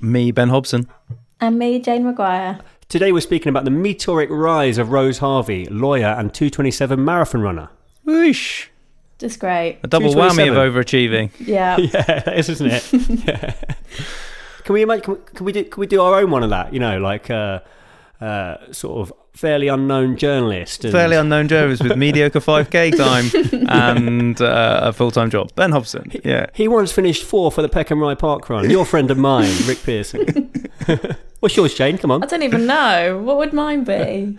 Me, Ben Hobson. And me, Jane Maguire. Today we're speaking about the meteoric rise of Rose Harvey, lawyer and 227 marathon runner. Whoosh. Just great. A double whammy of overachieving. Yeah. Yeah, that is, isn't it? yeah. Can we make? Can we, can we do? Can we do our own one of that? You know, like uh, uh, sort of fairly unknown journalist. and- Fairly unknown journalist with mediocre 5k time and uh, a full time job. Ben Hobson. Yeah. He once finished fourth for the Peckham Rye Park Run. You're friend of mine, Rick Pearson. What's yours, Jane? Come on. I don't even know. What would mine be?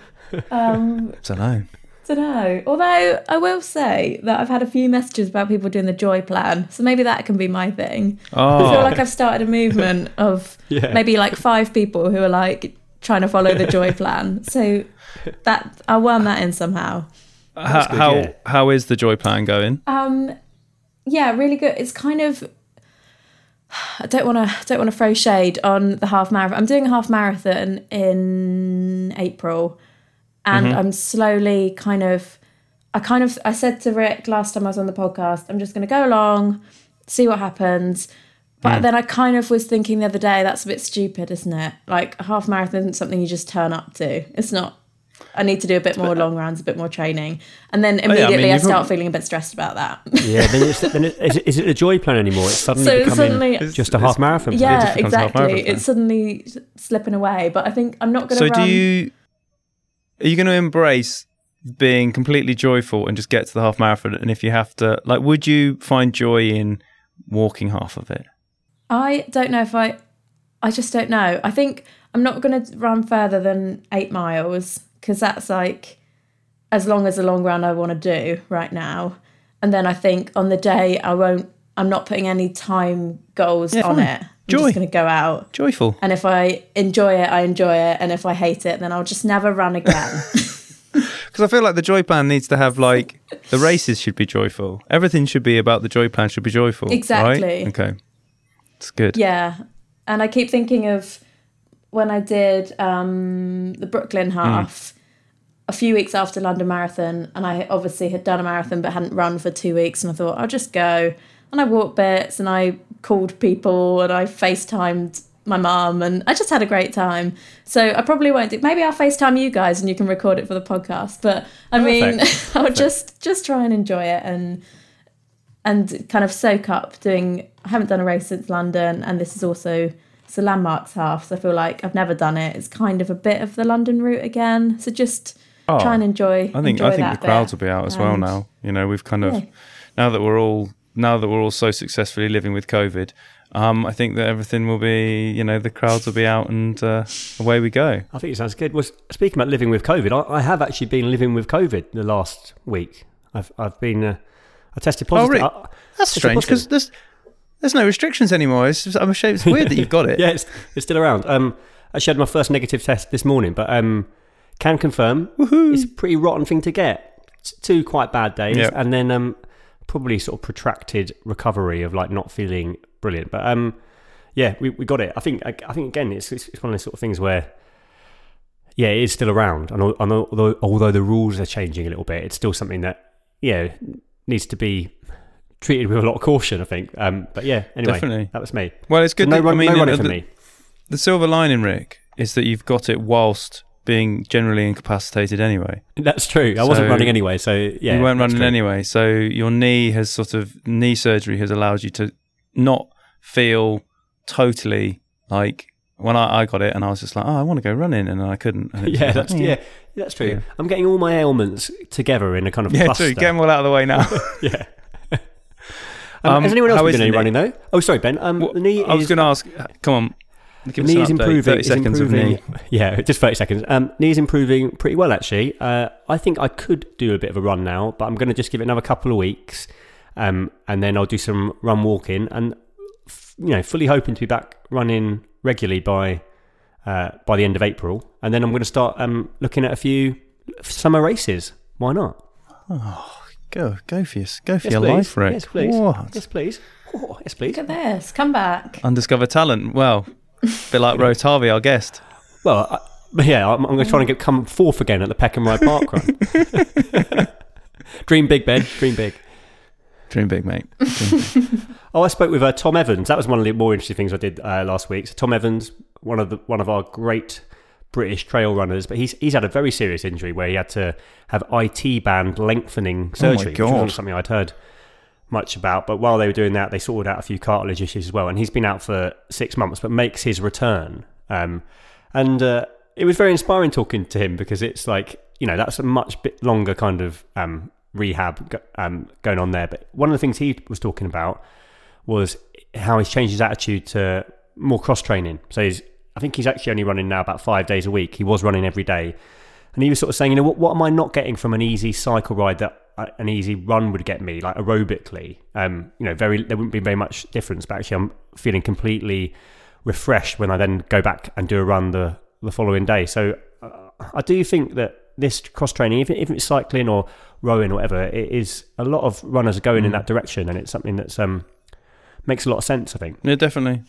Um, don't know. don't know. Although I will say that I've had a few messages about people doing the joy plan, so maybe that can be my thing. Oh. I feel Oh, like I've started a movement of Yeah. maybe like five people who are like trying to follow the joy plan. So that I'll worm that in somehow. how, good, how, yeah. how is the joy plan going? Um, yeah, really good. It's kind of. I don't want to don't want to throw shade on the half marathon. I'm doing a half marathon in April, and I'm slowly kind of. I kind of I said to Rick last time I was on the podcast, I'm just going to go along, see what happens. But mm. then I kind of was thinking the other day, that's a bit stupid, isn't it? Like a half marathon isn't something you just turn up to. It's not. I need to do a bit more uh, long runs, a bit more training, and then oh, yeah, I mean, immediately I, start al- feeling a bit stressed about that. Yeah, then, it's, then it, is, it, is it the joy plan anymore? It's suddenly So becoming suddenly- just a half marathon. yeah, just becomes a half exactly. marathon. It's suddenly slipping away, but I think I'm not going to. So to do run. you are you going to embrace being completely joyful and just get to the half marathon? And if you have to, like, would you find joy in walking half of it? I don't know if I. I just don't know. I think I'm not going to run further than eight miles because that's like as long as a long run I want to do right now. And then I think on the day I won't. I'm not putting any time goals Yeah, on fine. it. I'm Joy. just going to go out. Joyful. And if I enjoy it, I enjoy it. And if I hate it, then I'll just never run again. Because I feel like the joy plan needs to have like the races should be joyful. Everything should be about the joy plan should be joyful. Exactly. Right? Okay. It's good. Yeah. And I keep thinking of when I did um, the Brooklyn half a few weeks after London Marathon. And I obviously had done a marathon but hadn't run for two weeks. And I thought, I'll just go. And I walked bits and I called people and I FaceTimed my mum and I just had a great time. So I probably won't do maybe I'll FaceTime you guys and you can record it for the podcast. But I mean Perfect. I'll just just try and enjoy it and and kind of soak up doing I haven't done a race since London and this is also it's a landmarks half so I feel like I've never done it it's kind of a bit of the London route again so just Oh, try and enjoy I think enjoy I think the crowds bit. will be out as well now. You know, we've kind of Yeah. now that we're all now that we're all so successfully living with COVID. Um, I think that everything will be, you know, the crowds will be out and uh, away we go. I think it sounds good. Well, s- speaking about living with COVID, I, I have actually been living with COVID the last week. I've I've been uh, I tested positive. really? I- That's strange because there's there's no restrictions anymore. It's I'm ashamed. It's weird that you've got it. yeah, it's, it's still around. Um, I had my first negative test this morning, but um, can confirm it's a pretty rotten thing to get. It's two quite bad days, Yeah. and then um, probably sort of protracted recovery of like not feeling brilliant. But um, yeah, we, we got it. I think I, I think again, it's, it's it's one of those sort of things where. Yeah, it is still around, and and although although the rules are changing a little bit, it's still something that yeah needs to be treated with a lot of caution. I think. Um, but yeah, anyway, Definitely. that was me. Well, it's good. no that, run, I mean, no running uh, for the, me. the silver lining, Rick, is that you've got it whilst being generally incapacitated anyway. That's true. I wasn't running anyway, so yeah. you weren't running true. anyway, so your knee has sort of knee surgery has allowed you to not feel totally like when I, I got it and I was just like, oh, I want to go running, and I couldn't. Yeah, like, that's "Mm." yeah, that's true. Yeah. I'm getting all my ailments together in a kind of yeah, cluster. true. Get them all out of the way now. Yeah. um, Um, has anyone else been any running though? Oh, sorry, Ben. Um, Well, the knee I was going to ask. Come on, give knee is improving. Thirty seconds improving. of knee. Yeah, just thirty seconds. Um, knee's improving pretty well actually. Uh, I think I could do a bit of a run now, but I'm going to just give it another couple of weeks, um, and then I'll do some run walking, and f- you know, fully hoping to be back running regularly by uh, by the end of April, and then I'm going to start um, looking at a few summer races. Why not? Go, go for your, go for Yes, your please. life, Rick. Yes, please. What? Yes, please. Oh, yes, please. Look at this. Come back. Undiscovered talent. Well, bit like Rose Harvey, our guest. Well, I, yeah, I'm, I'm going to try and get come fourth again at the Peckham Rye Park run. Dream big, Ben. Dream big. Dream big, mate. Oh, I spoke with uh, Tom Evans. That was one of the more interesting things I did uh, last week. So Tom Evans, one of the one of our great British trail runners, but he's he's had a very serious injury where he had to have IT band lengthening surgery, which wasn't something I'd heard much about. But while they were doing that, they sorted out a few cartilage issues as well. And he's been out for six months, but makes his return. Um, and uh, it was very inspiring talking to him because it's like you know that's a much bit longer kind of um, rehab um, going on there. But one of the things he was talking about was how he's changed his attitude to more cross training. So he's, I think he's actually only running now about five days a week. He was running every day, and he was sort of saying, you know, what, what am I not getting from an easy cycle ride that uh, an easy run would get me, like aerobically? Um, you know, very there wouldn't be very much difference, but actually, I'm feeling completely refreshed when I then go back and do a run the the following day. So uh, I do think that this cross training, even if it's cycling or rowing or whatever, it is a lot of runners are going in that direction, and it's something that's um makes a lot of sense. I think. Yeah, definitely.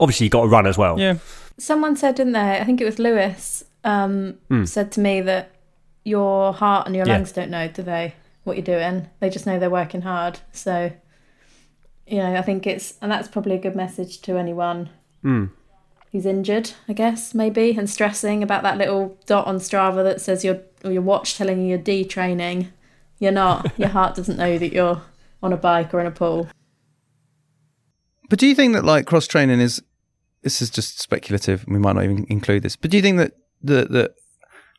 Obviously, you got to run as well. Yeah. Someone said, didn't they? I think it was Lewis. Um, said to me that your heart and your Yeah. lungs don't know, do they? What you're doing? They just know they're working hard. So, you know, I think it's, and that's probably a good message to anyone who's injured, I guess, maybe, and stressing about that little dot on Strava that says your or your watch telling you you're detraining. You're not. your heart doesn't know that you're on a bike or in a pool. But do you think that like cross training is this is just speculative, we might not even include this, but do you think that that that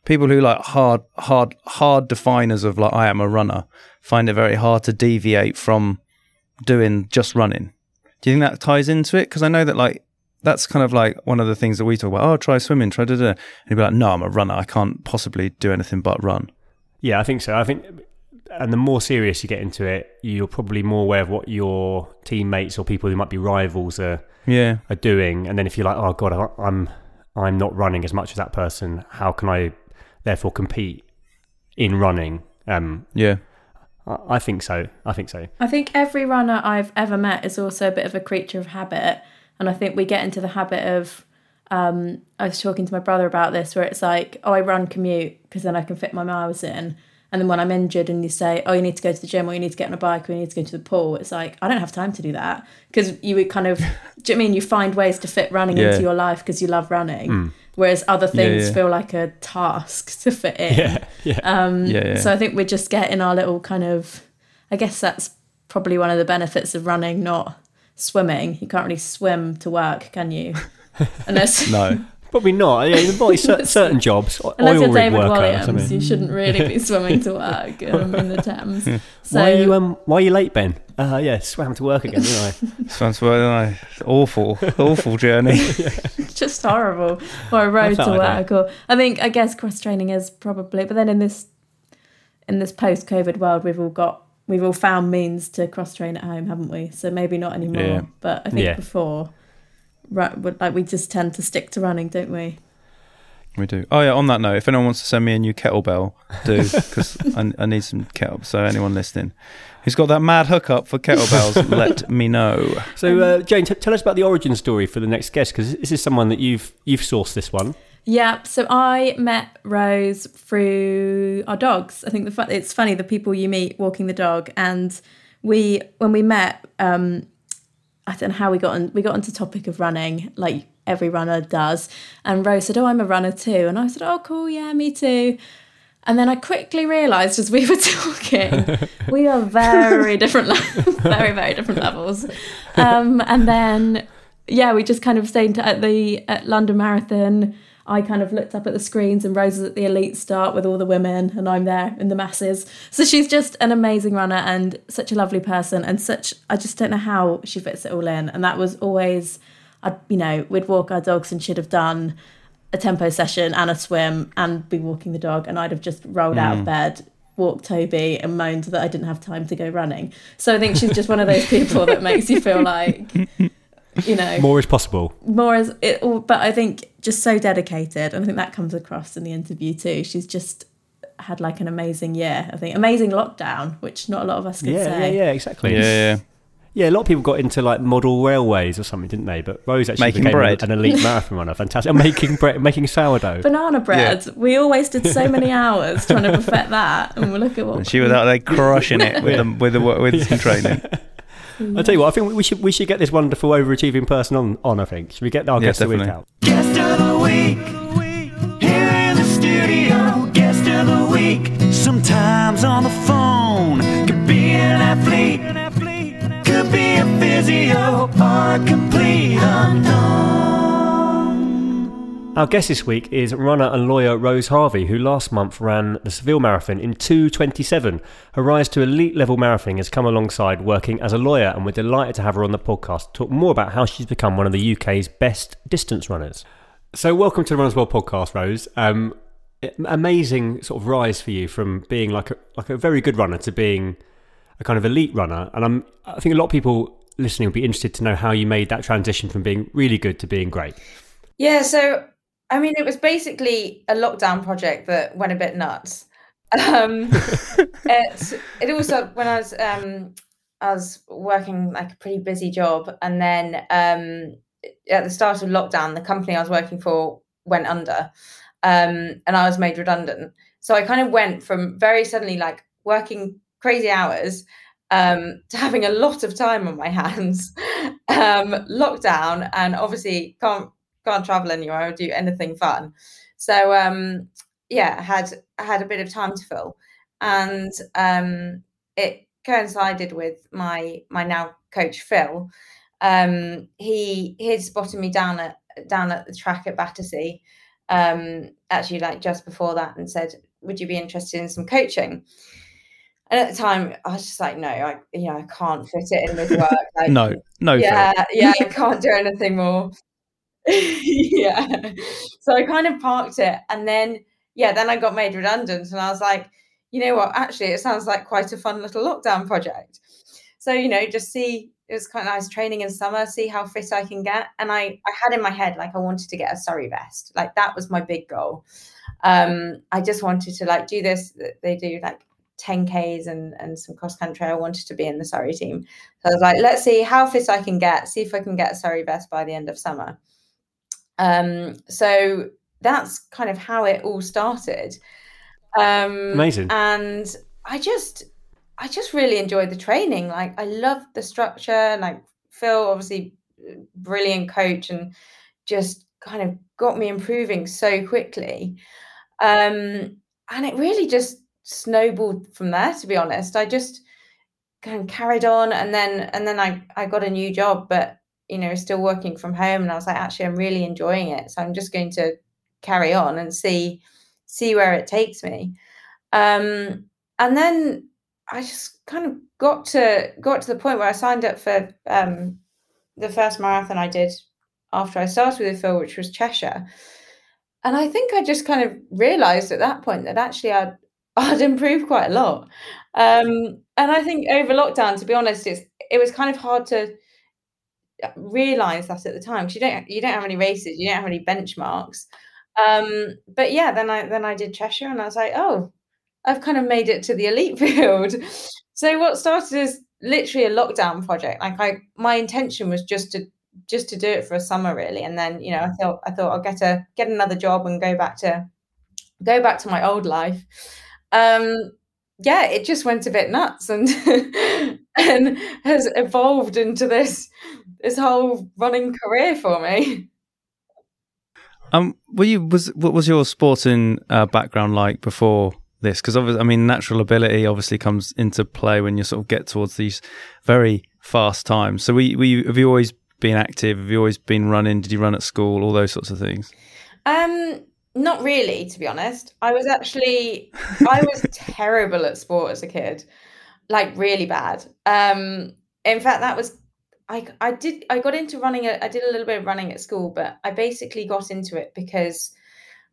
people who like hard hard hard definers of like I am a runner find it very hard to deviate from doing just running? Do you think that ties into it? Because I know that like that's kind of like one of the things that we talk about. Oh, try swimming, try da da. And you'd be like, no, I'm a runner. I can't possibly do anything but run. Yeah, I think so. I think, and the more serious you get into it, you're probably more aware of what your teammates or people who might be rivals are Yeah, are doing. And then if you're like, oh god, I- I'm I'm not running as much as that person. How can I therefore compete in running? Um, yeah, I, I think so. I think so. I think every runner I've ever met is also a bit of a creature of habit. And I think we get into the habit of, um, I was talking to my brother about this, where it's like, oh, I run commute because then I can fit my miles in. And then when I'm injured and you say, oh, you need to go to the gym or you need to get on a bike or you need to go to the pool, it's like, I don't have time to do that. Because you would kind of, do you know I mean? You find ways to fit running Yeah. into your life because you love running. Whereas other things yeah. feel like a task to fit in. Yeah, yeah. Um, yeah, yeah. So I think we're just getting our little kind of. I guess that's probably one of the benefits of running, not swimming. You can't really swim to work, can you? Unless no. Probably not. Yeah, the body, certain jobs, o- unless oil you're rig David worker or Walliams, you shouldn't really be swimming to work um, in the Thames. So why are you um Why are you late, Ben? Uh, yeah, swam to work again, didn't I? Sounds well, no. awful, awful journey. it's just horrible. Or a road to work. Or I think I guess cross training is probably. But then in this in this post COVID world, we've all got we've all found means to cross train at home, haven't we? So maybe not anymore. Yeah. But I think Yeah. before, right, like we just tend to stick to running, don't we? We do. Oh yeah. On that note, if anyone wants to send me a new kettlebell, do because I, I need some kettle. So anyone listening who's got that mad hookup for kettlebells, let me know. So, uh, Jane, t- tell us about the origin story for the next guest because this is someone that you've you've sourced this one. Yeah, so I met Rose through our dogs. I think the it's funny the people you meet walking the dog, and we when we met, um, I don't know how we got on. We got onto topic of running. Like every runner does. And Rose said, "Oh, I'm a runner too," and I said, "Oh, cool, yeah, me too." And then I quickly realised as we were talking, we are very different, le- very very different levels. Um, and then, yeah, we just kind of stayed at the at London Marathon. I kind of looked up at the screens, and Rose is at the elite start with all the women, and I'm there in the masses. So she's just an amazing runner and such a lovely person, and such. I just don't know how she fits it all in. And that was always, I you know, we'd walk our dogs, and she'd have done a tempo session and a swim and be walking the dog and I'd have just rolled out of mm. bed walked Toby and moaned that I didn't have time to go running. So I think she's just one of those people that makes you feel like you know More is possible. more is it but I think just so dedicated and I think that comes across in the interview too. She's just had like an amazing year. I think amazing lockdown, which not a lot of us could Yeah, say. yeah, yeah, exactly. Yeah, yeah. Yeah, a lot of people got into like model railways or something, didn't they? But Rose actually Making became bread. an elite marathon runner. Fantastic. And making bread, making sourdough. Banana bread. We all wasted so many hours trying to perfect that, and we look at what And she was out there crushing it with the, with the, with some training. I'll tell you what, I think we should we should get this wonderful overachieving person on, on I think. Should we get our Yeah, guest of the week out? Guest of the week, here in the studio. Guest of the week, sometimes on the phone. Could be an athlete, could be a physio, or a complete unknown. Our guest this week is runner and lawyer Rose Harvey, who last month ran the Seville Marathon in 2.27. Her rise to elite level marathon has come alongside working as a lawyer, and we're delighted to have her on the podcast to talk more about how she's become one of the UK's best distance runners. So, welcome to the Runners World podcast, Rose. Um, amazing sort of rise for you from being like a, like a very good runner to being a kind of elite runner. And I'm, I think a lot of people listening will be interested to know how you made that transition from being really good to being great. Yeah, so I mean, it was basically a lockdown project that went a bit nuts. Um, it, it also when I was um, I was working like a pretty busy job, and then um, at the start of lockdown, the company I was working for went under, um, and I was made redundant. So I kind of went from very suddenly like working crazy hours um, to having a lot of time on my hands, um, lockdown, and obviously can't can't travel anywhere or do anything fun. So um, yeah, I had had a bit of time to fill, and um, it coincided with my my now coach Phil. Um, he he had spotted me down at down at the track at Battersea, um, actually like just before that, and said, "Would you be interested in some coaching?" And at the time, I was just like, "No, I you know I can't fit it in with work." Like, No, no, Phil. yeah, yeah, I can't do anything more. Yeah. So I kind of parked it and then yeah, then I got made redundant and I was like, you know what, actually it sounds like quite a fun little lockdown project. So, you know, just see it was quite nice training in summer, see how fit I can get. And I I had in my head like I wanted to get a Surrey vest. Like that was my big goal. Um I just wanted to like do this they do like 10Ks and, and some cross country. I wanted to be in the Surrey team. So I was like, let's see how fit I can get, see if I can get a Surrey vest by the end of summer. Um, so that's kind of how it all started. Um, Amazing. And I just, I just really enjoyed the training. Like I loved the structure. Like Phil, obviously, brilliant coach, and just kind of got me improving so quickly. Um, and it really just snowballed from there. To be honest, I just kind of carried on, and then and then I I got a new job, but you know, still working from home, and I was like, actually, I'm really enjoying it. So I'm just going to carry on and see see where it takes me. Um, and then I just kind of got to got to the point where I signed up for um, the first marathon I did after I started with the Phil, which was Cheshire. And I think I just kind of realised at that point that actually I'd I'd improved quite a lot. Um, and I think over lockdown, to be honest, it's it was kind of hard to realize that at the time because you don't you don't have any races, you don't have any benchmarks. Um, but yeah, then I then I did Cheshire and I was like, oh, I've kind of made it to the elite field. so what started as literally a lockdown project, like I my intention was just to just to do it for a summer really, and then you know I thought I thought I'll get a get another job and go back to go back to my old life. Um, yeah, it just went a bit nuts and and has evolved into this this whole running career for me. Um, were you was what was your sporting uh, background like before this? Because obviously, I mean, natural ability obviously comes into play when you sort of get towards these very fast times. So, we we have you always been active? Have you always been running? Did you run at school? All those sorts of things. Um, not really, to be honest. I was actually I was terrible at sport as a kid, like really bad. Um, in fact, that was I I did I got into running. I did a little bit of running at school, but I basically got into it because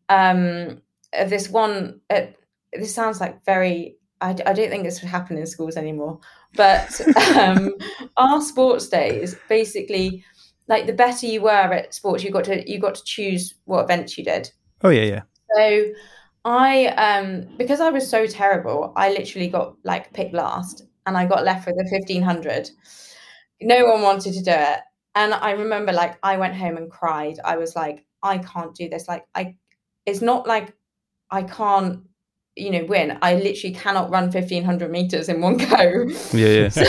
um of this one. Uh, this sounds like very. I, I don't think this would happen in schools anymore. But um, our sports days basically, like the better you were at sports, you got to you got to choose what events you did. Oh yeah, yeah. So I um because I was so terrible, I literally got like picked last and I got left with a fifteen hundred. No one wanted to do it. And I remember like I went home and cried. I was like, I can't do this. Like I it's not like I can't, you know, win. I literally cannot run fifteen hundred meters in one go. Yeah, yeah. So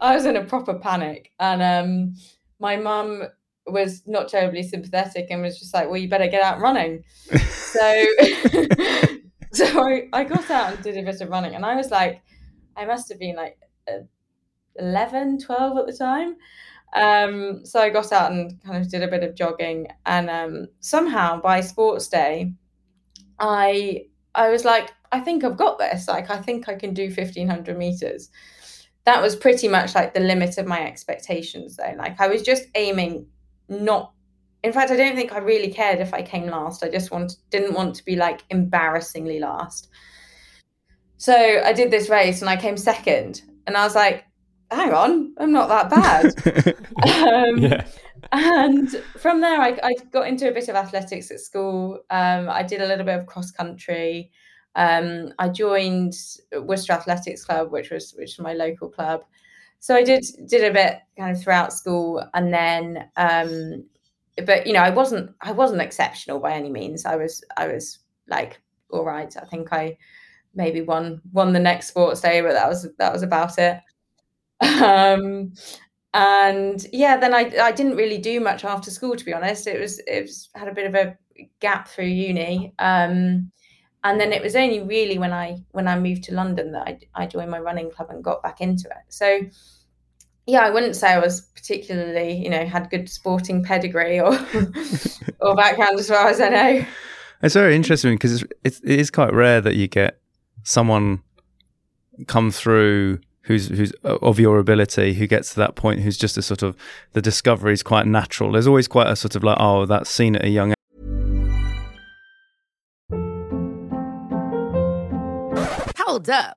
I was in a proper panic. And um my mum was not terribly sympathetic and was just like, well, you better get out running. so so I, I got out and did a bit of running. And I was like, I must have been like uh, 11, 12 at the time. Um, so I got out and kind of did a bit of jogging. And um, somehow by sports day, I I was like, I think I've got this. Like, I think I can do 1500 meters. That was pretty much like the limit of my expectations, though. Like, I was just aiming not in fact i don't think i really cared if i came last. I just want didn't want to be like embarrassingly last. So i did this race and i came second and i was like hang on i'm not that bad. Um, Yeah. and from there I, I got into a bit of athletics at school. Um, i did a little bit of cross country. Um, i joined worcester athletics club which was which was my local club so I did did a bit kind of throughout school, and then, um, but you know, I wasn't I wasn't exceptional by any means. I was I was like all right. I think I maybe won won the next sports day, but that was that was about it. Um, and yeah, then I I didn't really do much after school. To be honest, it was it was had a bit of a gap through uni. Um, and then it was only really when I when I moved to London that I, I joined my running club and got back into it. So yeah, I wouldn't say I was particularly you know had good sporting pedigree or or background as far as I know. It's very interesting because it's, it's, it is quite rare that you get someone come through who's who's of your ability who gets to that point who's just a sort of the discovery is quite natural. There's always quite a sort of like oh that's seen at a young Hold up.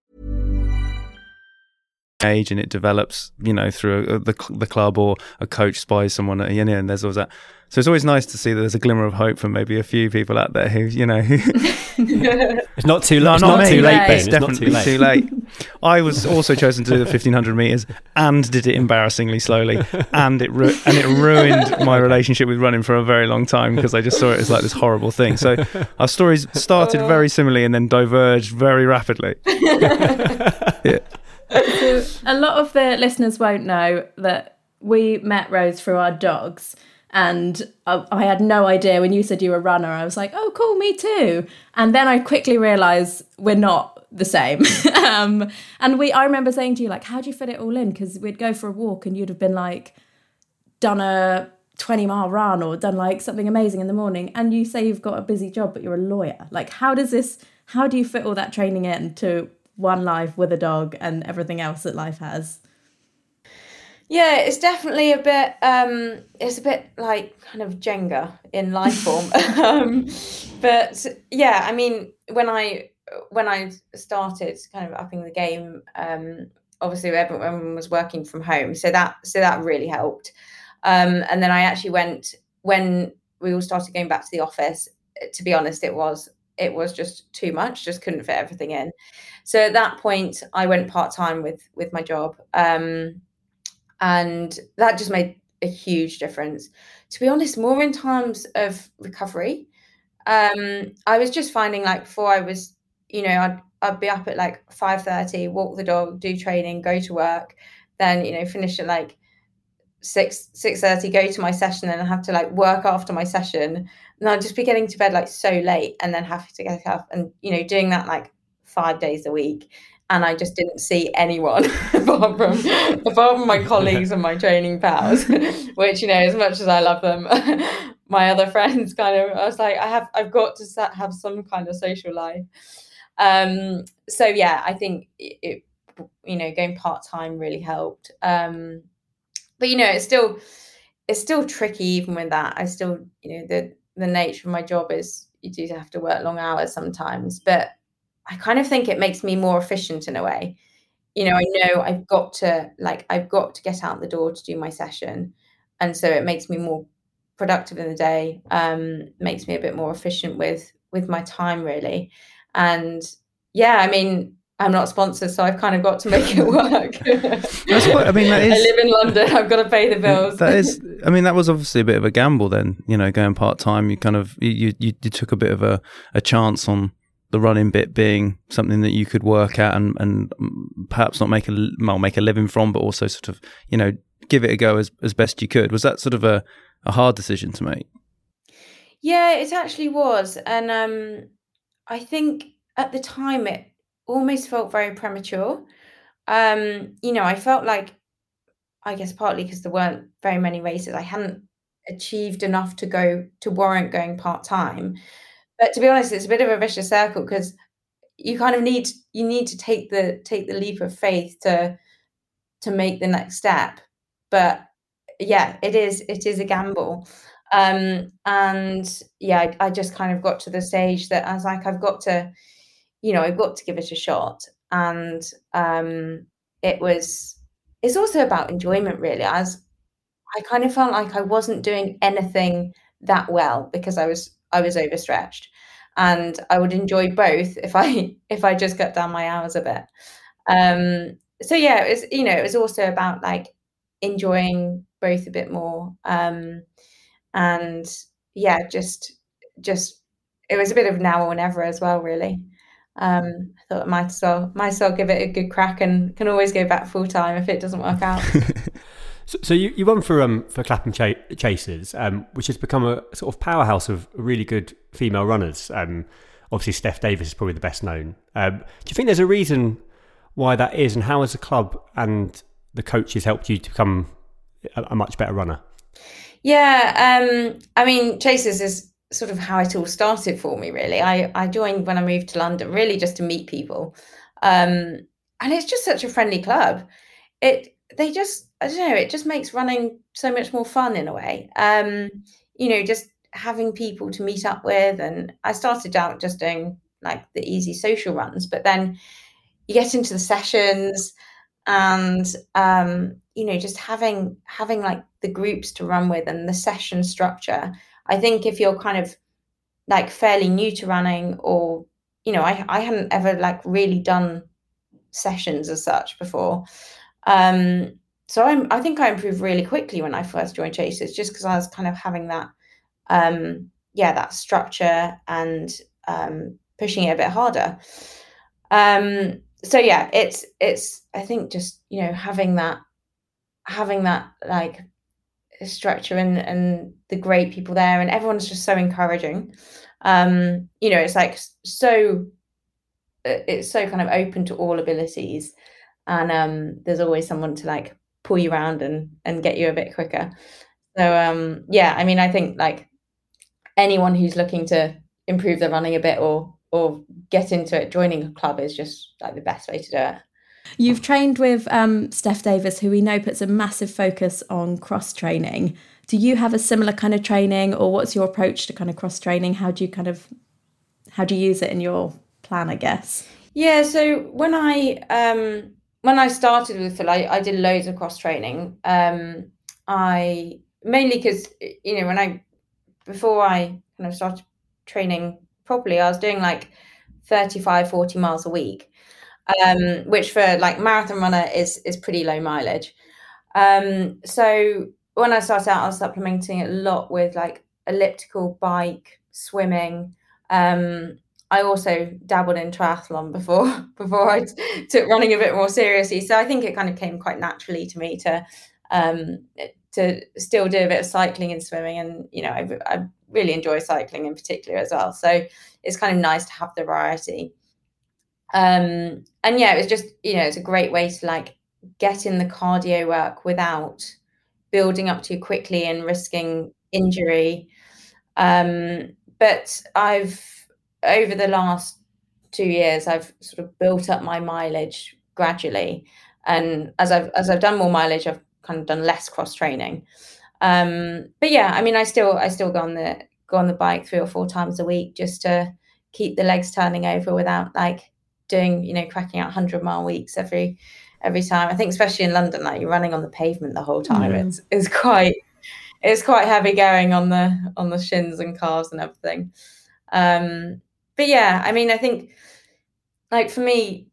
Age and it develops, you know, through a, the the club or a coach spies someone, you know, and there's always that. So it's always nice to see that there's a glimmer of hope for maybe a few people out there who, you know, It's not too, No, it's not not too late, Ben. it's It's not definitely too late. too late. I was also chosen to do the 1500 meters and did it embarrassingly slowly, and it ru- and it ruined my relationship with running for a very long time because I just saw it as like this horrible thing. So our stories started oh. very similarly and then diverged very rapidly. yeah. A lot of the listeners won't know that we met Rose through our dogs. And I, I had no idea when you said you were a runner. I was like, oh, cool, me too. And then I quickly realized we're not the same. um, and we, I remember saying to you, like, how do you fit it all in? Because we'd go for a walk and you'd have been like, done a 20 mile run or done like something amazing in the morning. And you say you've got a busy job, but you're a lawyer. Like, how does this, how do you fit all that training in to one life with a dog and everything else that life has? Yeah, it's definitely a bit. Um, it's a bit like kind of Jenga in life form. um, but yeah, I mean, when I when I started kind of upping the game, um, obviously everyone was working from home, so that so that really helped. Um, and then I actually went when we all started going back to the office. To be honest, it was it was just too much. Just couldn't fit everything in. So at that point, I went part time with with my job. Um, and that just made a huge difference. To be honest, more in terms of recovery, um, I was just finding like before I was, you know, I'd I'd be up at like five thirty, walk the dog, do training, go to work, then you know finish at like six six thirty, go to my session, and I have to like work after my session, and I'd just be getting to bed like so late, and then having to get up and you know doing that like five days a week, and I just didn't see anyone apart from apart from my colleagues and my training pals, which you know, as much as I love them, my other friends kind of I was like, I have I've got to have some kind of social life. Um, so yeah, I think it, it you know going part time really helped. Um, but you know, it's still it's still tricky even with that. I still you know the the nature of my job is you do have to work long hours sometimes, but I kind of think it makes me more efficient in a way. You know, I know I've got to like I've got to get out the door to do my session, and so it makes me more productive in the day. Um, makes me a bit more efficient with with my time really, and yeah, I mean. I'm not sponsored, so I've kind of got to make it work. That's what I mean. That is, I live in London. I've got to pay the bills. That is. I mean, that was obviously a bit of a gamble. Then you know, going part time, you kind of you, you you took a bit of a, a chance on the running bit being something that you could work at and, and perhaps not make a well, make a living from, but also sort of you know give it a go as as best you could. Was that sort of a, a hard decision to make? Yeah, it actually was, and um, I think at the time it almost felt very premature. Um, you know, I felt like, I guess partly because there weren't very many races, I hadn't achieved enough to go to warrant going part time. But to be honest, it's a bit of a vicious circle because you kind of need you need to take the take the leap of faith to to make the next step. But yeah, it is it is a gamble. Um, and yeah, I, I just kind of got to the stage that I was like, I've got to, you know, I've got to give it a shot. And um, it was it's also about enjoyment really. As I kind of felt like I wasn't doing anything that well because I was I was overstretched. And I would enjoy both if I if I just cut down my hours a bit. Um, so yeah, it was you know it was also about like enjoying both a bit more. Um, and yeah, just just it was a bit of now or never as well, really. Um, I thought I might as well might as well give it a good crack and can always go back full time if it doesn't work out. So, so you, you run for um for Clapham Ch- Chasers, um, which has become a sort of powerhouse of really good female runners. Um, obviously Steph Davis is probably the best known. Um, do you think there's a reason why that is, and how has the club and the coaches helped you to become a, a much better runner? Yeah, um, I mean Chasers is sort of how it all started for me. Really, I I joined when I moved to London, really just to meet people, um, and it's just such a friendly club. It they just I don't know, it just makes running so much more fun in a way. Um, you know, just having people to meet up with and I started out just doing like the easy social runs, but then you get into the sessions and um, you know, just having having like the groups to run with and the session structure. I think if you're kind of like fairly new to running or you know, I I hadn't ever like really done sessions as such before. Um, so I'm, I think I improved really quickly when I first joined Chasers, just because I was kind of having that, um, yeah, that structure and um, pushing it a bit harder. Um, so yeah, it's it's I think just you know having that having that like structure and and the great people there, and everyone's just so encouraging. Um, you know, it's like so it's so kind of open to all abilities, and um, there's always someone to like pull you around and and get you a bit quicker. So um, yeah, I mean, I think like anyone who's looking to improve their running a bit or or get into it, joining a club is just like the best way to do it. You've trained with um, Steph Davis, who we know puts a massive focus on cross training. Do you have a similar kind of training, or what's your approach to kind of cross training? How do you kind of how do you use it in your plan? I guess. Yeah. So when I um, when I started with Phil, I, I did loads of cross training. Um, I mainly because you know when I before I kind of started training properly, I was doing like 35, 40 miles a week um, which for like marathon runner is is pretty low mileage. Um, so when I started out, I was supplementing a lot with like elliptical, bike, swimming. Um, I also dabbled in triathlon before before I t- took running a bit more seriously. So I think it kind of came quite naturally to me to um, to still do a bit of cycling and swimming, and you know I, I really enjoy cycling in particular as well. So it's kind of nice to have the variety um and yeah it was just you know it's a great way to like get in the cardio work without building up too quickly and risking injury. Um but i've over the last two years i've sort of built up my mileage gradually. And as i've as i've done more mileage i've kind of done less cross training. Um but yeah i mean i still i still go on the go on the bike three or four times a week just to keep the legs turning over without like doing, you know, cracking out 100 mile weeks every every time. I think especially in London, like you're running on the pavement the whole time. Mm. It's it's quite it's quite heavy going on the on the shins and calves and everything. Um, but yeah, I mean, I think like for me,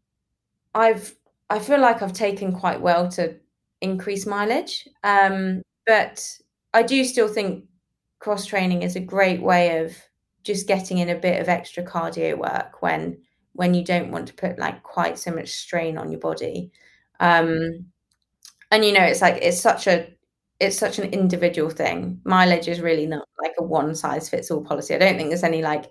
I've I feel like I've taken quite well to increase mileage. Um, but I do still think cross training is a great way of just getting in a bit of extra cardio work when when you don't want to put like quite so much strain on your body. Um and you know it's like it's such a it's such an individual thing. Mileage is really not like a one size fits all policy. I don't think there's any like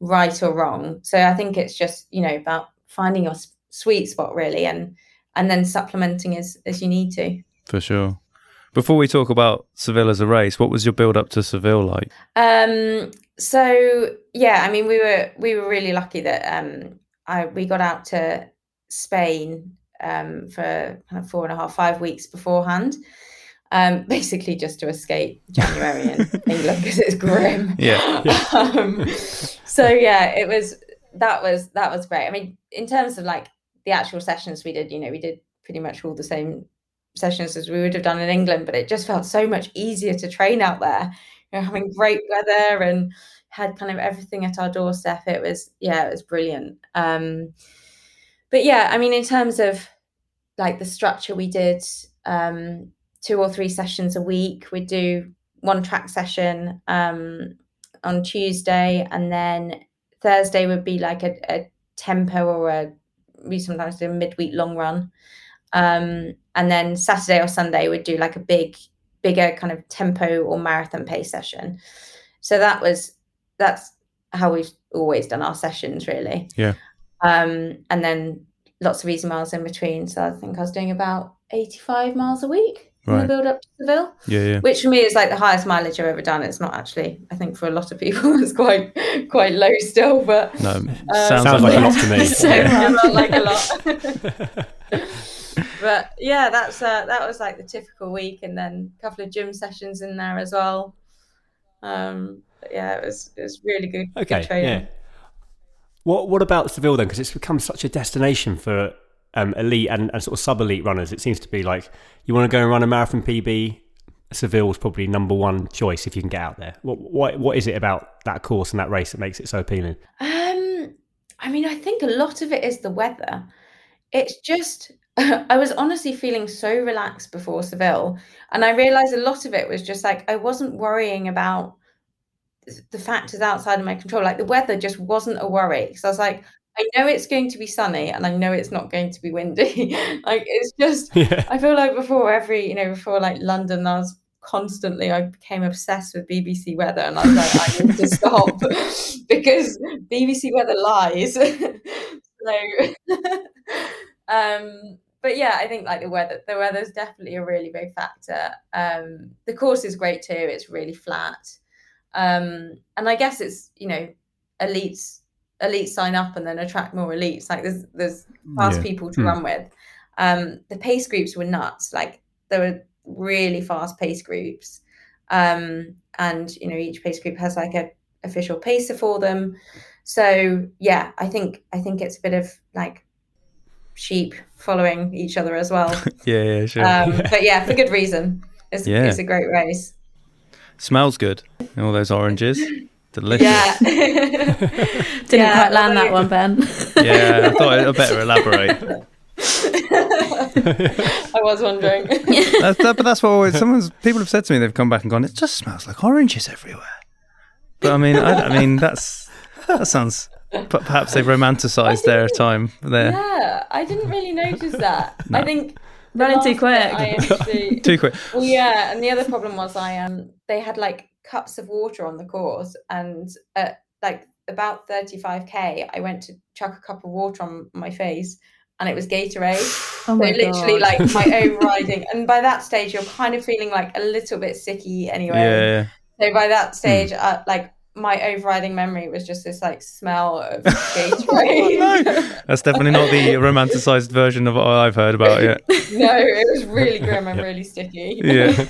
right or wrong. So i think it's just you know about finding your sweet spot really and and then supplementing as as you need to. For sure. Before we talk about Seville as a race, what was your build up to Seville like? Um, so yeah, I mean, we were we were really lucky that um, I we got out to Spain um, for kind of four and a half, five weeks beforehand. Um, basically just to escape January in England because it's grim. Yeah. yeah. Um, so yeah, it was that was that was great. I mean, in terms of like the actual sessions we did, you know, we did pretty much all the same sessions as we would have done in England, but it just felt so much easier to train out there. You know, having great weather and had kind of everything at our doorstep. It was yeah, it was brilliant. Um, but yeah, I mean, in terms of like the structure, we did um, two or three sessions a week. We'd do one track session um, on Tuesday, and then Thursday would be like a, a tempo or a we sometimes do a midweek long run. Um, and then Saturday or Sunday we'd do like a big, bigger kind of tempo or marathon pace session. So that was that's how we've always done our sessions really. Yeah. Um and then lots of easy miles in between. So i think i was doing about 85 miles a week right. the build up to Seville yeah, yeah. which for me is like the highest mileage i've ever done. It's not actually i think for a lot of people it's quite quite low still but no um, sounds, sounds like, a lot to me. so yeah. like a lot. But yeah that's uh, that was like the typical week and then a couple of gym sessions in there as well. Um yeah, it was it was really good. Okay, good yeah. What what about Seville then? Because it's become such a destination for um, elite and, and, sort of sub elite runners. It seems to be like you want to go and run a marathon PB. Seville Seville's probably number one choice if you can get out there. What what what is it about that course and that race that makes it so appealing? Um, I mean, I think a lot of it is the weather. It's just I was honestly feeling so relaxed before Seville, and I realized a lot of it was just like I wasn't worrying about the factors outside of my control. Like the weather just wasn't a worry because I was like, I know it's going to be sunny and I know it's not going to be windy. like it's just, yeah. I feel like before every, you know, before like London, I was constantly I became obsessed with BBC weather and I was like, I need to stop because BBC weather lies. so um but yeah, I think like the weather the weather is definitely a really big factor. Um the course is great too, it's really flat. Um and I guess it's, you know, elites elites sign up and then attract more elites. Like there's there's fast Yeah. people to Hmm. run with. Um, the pace groups were nuts. Like there were really fast pace groups, um, and you know each pace group has like a official pacer for them. So yeah, I think I think it's a bit of like sheep following each other as well. Yeah, yeah, sure. Um, but yeah, for good reason. It's, Yeah. it's a great race. Smells good. All those oranges. Delicious. Yeah. Didn't Yeah, quite land that one, Ben. Yeah, I thought I'd better elaborate. I was wondering. That's, that, but that's what always someone's people have said to me. They've come back and gone. It just smells like oranges everywhere. But I mean, I, I mean that's that sounds. But perhaps they've romanticised their time there. Yeah, I didn't really notice that. I think the Running too quick. Too quick. Well, yeah, and the other problem was I um they had like cups of water on the course, and at like about thirty five k, I went to chuck a cup of water on my face, and it was Gatorade. Oh so literally, God. like my overriding, and by that stage, you're kind of feeling like a little bit sicky anyway. Yeah. So by that Hmm. stage, uh, like my overriding memory was just this like smell of Oh, Gatorade. That's definitely not the romanticised version of what I've heard about yet. no, it was really grim and really sticky. Yeah.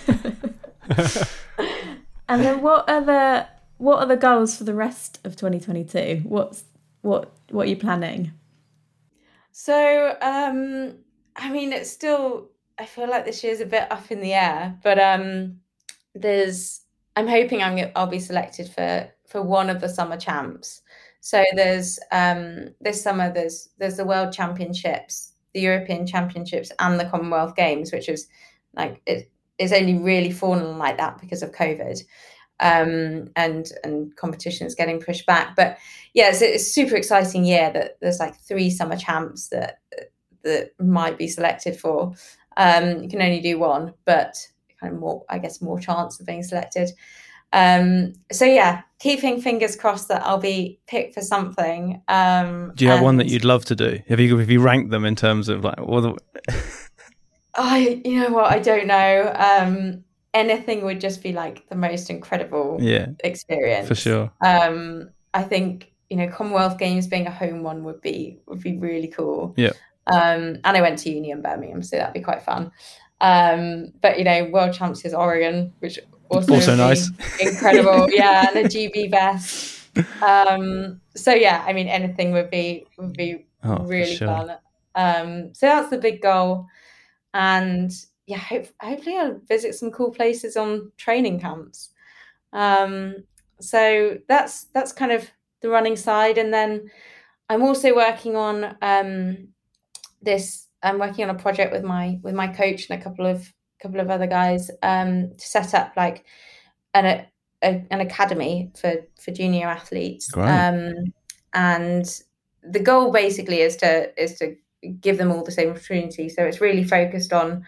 And then what are the what are the goals for the rest of 2022? What's what what are you planning? So, um, I mean, it's still. I feel like this year's a bit up in the air, but um, there's. I'm hoping I'm. I'll be selected for for one of the summer champs. So there's um this summer there's there's the World Championships, the European Championships, and the Commonwealth Games, which is like it is only really fallen like that because of COVID. Um, and and competition is getting pushed back, but yeah, it's, it's a super exciting year that there's like three summer champs that that might be selected for. Um, you can only do one, but kind of more, I guess, more chance of being selected. Um, so yeah, keeping fingers crossed that I'll be picked for something. Um, Do you have one that you'd love to do? Have you have you ranked them in terms of like what the, I, you know what, I don't know. Um, anything would just be like the most incredible Yeah, experience for sure. Um, I think you know Commonwealth Games being a home one would be would be really cool. Yeah. Um, and I went to uni in Birmingham, so that'd be quite fun. Um, but you know, World Champs is Oregon, which also, Also nice. incredible. yeah, and a GB vest. Um, so yeah, I mean, anything would be would be Oh, really sure. fun. Um, so that's the big goal, and yeah, hope, hopefully I'll visit some cool places on training camps. Um, so that's that's kind of the running side, and then I'm also working on um, this. I'm working on a project with my with my coach and a couple of couple of other guys um, to set up like an a, a, an academy for for junior athletes. Um, and the goal basically is to is to give them all the same opportunity. So it's really focused on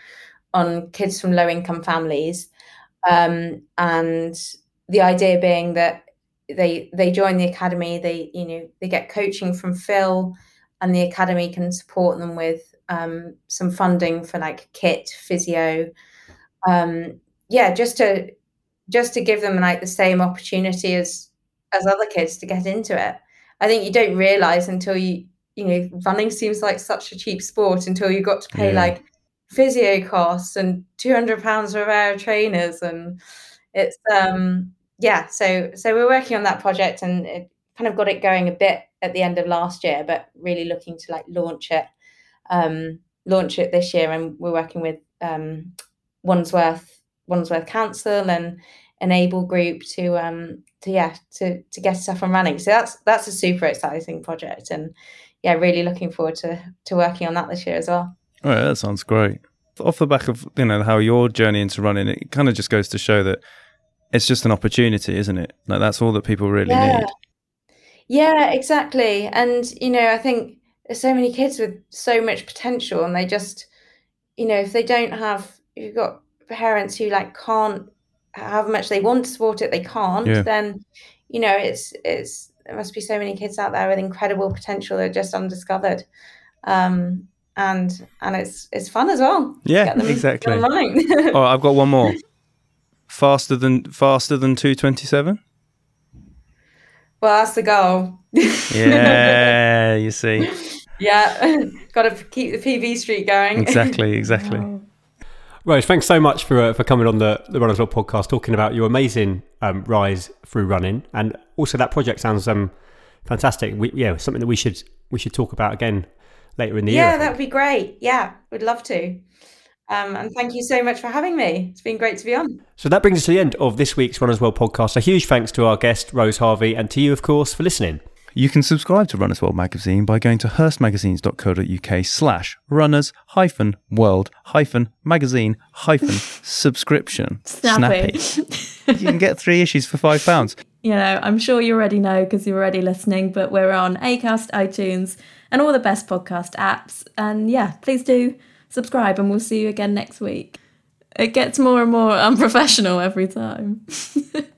on kids from low income families, um, and the idea being that they they join the academy. They you know they get coaching from Phil, and the academy can support them with um, some funding for like kit, physio, um, yeah, just to just to give them like the same opportunity as as other kids to get into it. I think you don't realize until you you know running seems like such a cheap sport until you got to pay Yeah. like physio costs and 200 pounds for a pair of trainers and it's um yeah so so we're working on that project and it kind of got it going a bit at the end of last year but really looking to like launch it um launch it this year and we're working with um wandsworth wandsworth council and enable group to um to yeah to to get stuff and running so that's that's a super exciting project and yeah really looking forward to to working on that this year as well All right, that sounds great. Off the back of you know how your journey into running, it kind of just goes to show that it's just an opportunity, isn't it? Like that's all that people really Yeah. need. Yeah, exactly. And, you know, I think there's so many kids with so much potential and they just, you know, if they don't have, you've got parents who like can't however much they want to support it, they can't. Yeah. Then, you know, it's it's there must be so many kids out there with incredible potential that are just undiscovered. Um, and and it's it's fun as well. Yeah, Get them- get exactly. them running. All right, I've got one more. Faster than faster than two twenty seven. well, that's the goal. Yeah, you see. yeah, got to keep the PB streak going. Exactly, exactly. Rose, thanks so much for uh, for coming on the the Runners World podcast, talking about your amazing um, rise through running, and also that project sounds um, fantastic. We, yeah, something that we should we should talk about again later in the year. Yeah, that would be great. Yeah, we'd love to. Um, and thank you so much for having me. It's been great to be on. So that brings us to the end of this week's Runners World podcast. A huge thanks to our guest Rose Harvey, and to you, of course, for listening. You can subscribe to Runners World magazine by going to hearstmagazines.co.uk slash runners hyphen world hyphen magazine hyphen subscription. Snappy. you can get three issues for five pounds. you know, I'm sure you already know because you're already listening, but we're on Acast, iTunes, and all the best podcast apps. And yeah, please do subscribe, and we'll see you again next week. It gets more and more unprofessional every time.